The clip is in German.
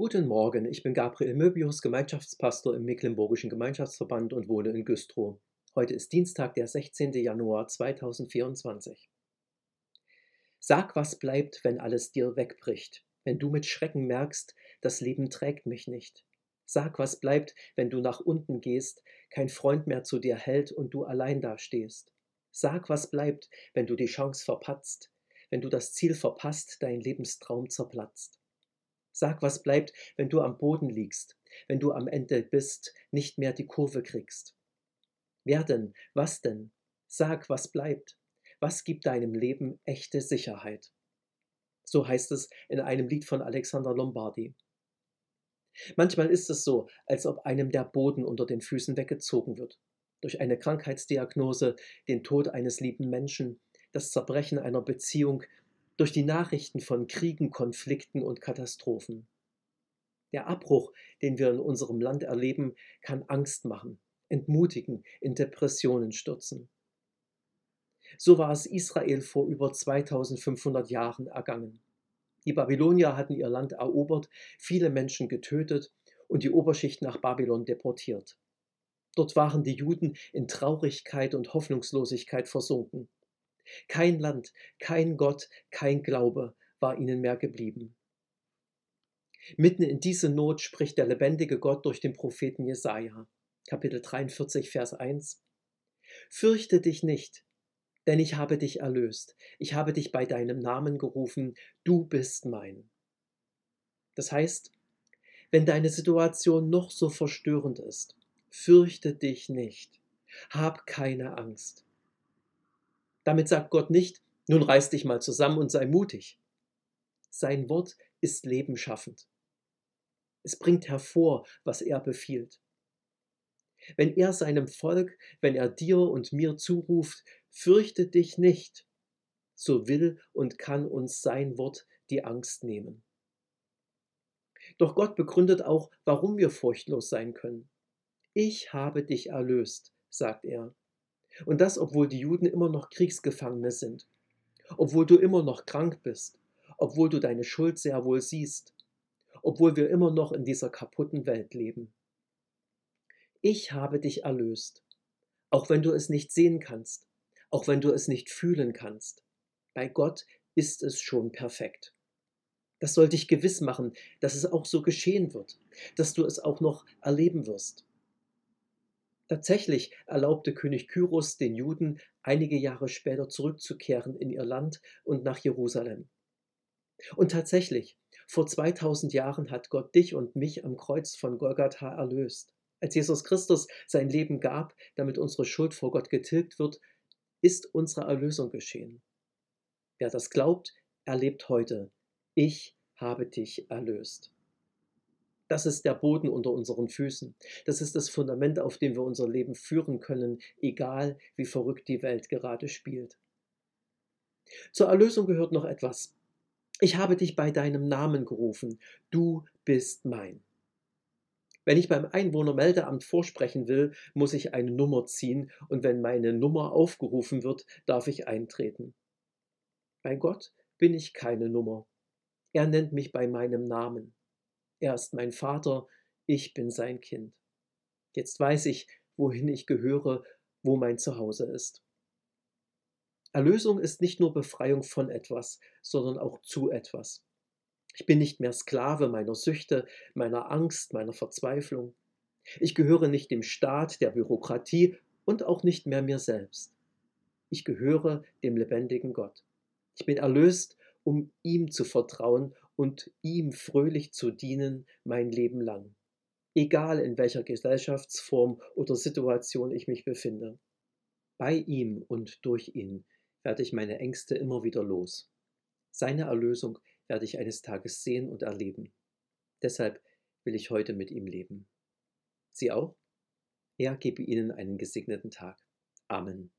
Guten Morgen, ich bin Gabriel Möbius, Gemeinschaftspastor im Mecklenburgischen Gemeinschaftsverband und wohne in Güstrow. Heute ist Dienstag, der 16. Januar 2024. Sag, was bleibt, wenn alles dir wegbricht, wenn du mit Schrecken merkst, das Leben trägt mich nicht. Sag, was bleibt, wenn du nach unten gehst, kein Freund mehr zu dir hält und du allein dastehst. Sag, was bleibt, wenn du die Chance verpatzt, wenn du das Ziel verpasst, dein Lebenstraum zerplatzt. Sag, was bleibt, wenn du am Boden liegst, wenn du am Ende bist, nicht mehr die Kurve kriegst. Wer denn? Was denn? Sag, was bleibt? Was gibt deinem Leben echte Sicherheit? So heißt es in einem Lied von Alexander Lombardi. Manchmal ist es so, als ob einem der Boden unter den Füßen weggezogen wird. Durch eine Krankheitsdiagnose, den Tod eines lieben Menschen, das Zerbrechen einer Beziehung, durch die Nachrichten von Kriegen, Konflikten und Katastrophen. Der Abbruch, den wir in unserem Land erleben, kann Angst machen, entmutigen, in Depressionen stürzen. So war es Israel vor über 2500 Jahren ergangen. Die Babylonier hatten ihr Land erobert, viele Menschen getötet und die Oberschicht nach Babylon deportiert. Dort waren die Juden in Traurigkeit und Hoffnungslosigkeit versunken. Kein Land, kein Gott, kein Glaube war ihnen mehr geblieben. Mitten in diese Not spricht der lebendige Gott durch den Propheten Jesaja. Kapitel 43, Vers 1. Fürchte dich nicht, denn ich habe dich erlöst. Ich habe dich bei deinem Namen gerufen. Du bist mein. Das heißt, wenn deine Situation noch so verstörend ist, fürchte dich nicht. Hab keine Angst. Damit sagt Gott nicht, nun reiß dich mal zusammen und sei mutig. Sein Wort ist lebenschaffend. Es bringt hervor, was er befiehlt. Wenn er seinem Volk, wenn er dir und mir zuruft, fürchte dich nicht, so will und kann uns sein Wort die Angst nehmen. Doch Gott begründet auch, warum wir furchtlos sein können. Ich habe dich erlöst, sagt er. Und das, obwohl die Juden immer noch Kriegsgefangene sind, obwohl du immer noch krank bist, obwohl du deine Schuld sehr wohl siehst, obwohl wir immer noch in dieser kaputten Welt leben. Ich habe dich erlöst, auch wenn du es nicht sehen kannst, auch wenn du es nicht fühlen kannst. Bei Gott ist es schon perfekt. Das soll dich gewiss machen, dass es auch so geschehen wird, dass du es auch noch erleben wirst. Tatsächlich erlaubte König Kyros den Juden einige Jahre später zurückzukehren in ihr Land und nach Jerusalem. Und tatsächlich, vor 2000 Jahren hat Gott dich und mich am Kreuz von Golgatha erlöst. Als Jesus Christus sein Leben gab, damit unsere Schuld vor Gott getilgt wird, ist unsere Erlösung geschehen. Wer das glaubt, erlebt heute, ich habe dich erlöst. Das ist der Boden unter unseren Füßen. Das ist das Fundament, auf dem wir unser Leben führen können, egal wie verrückt die Welt gerade spielt. Zur Erlösung gehört noch etwas. Ich habe dich bei deinem Namen gerufen. Du bist mein. Wenn ich beim Einwohnermeldeamt vorsprechen will, muss ich eine Nummer ziehen und wenn meine Nummer aufgerufen wird, darf ich eintreten. Bei Gott bin ich keine Nummer. Er nennt mich bei meinem Namen. Er ist mein Vater, ich bin sein Kind. Jetzt weiß ich, wohin ich gehöre, wo mein Zuhause ist. Erlösung ist nicht nur Befreiung von etwas, sondern auch zu etwas. Ich bin nicht mehr Sklave meiner Süchte, meiner Angst, meiner Verzweiflung. Ich gehöre nicht dem Staat, der Bürokratie und auch nicht mehr mir selbst. Ich gehöre dem lebendigen Gott. Ich bin erlöst, um ihm zu vertrauen und ihm fröhlich zu dienen mein Leben lang, egal in welcher Gesellschaftsform oder Situation ich mich befinde. Bei ihm und durch ihn werde ich meine Ängste immer wieder los. Seine Erlösung werde ich eines Tages sehen und erleben. Deshalb will ich heute mit ihm leben. Sie auch? Er gebe Ihnen einen gesegneten Tag. Amen.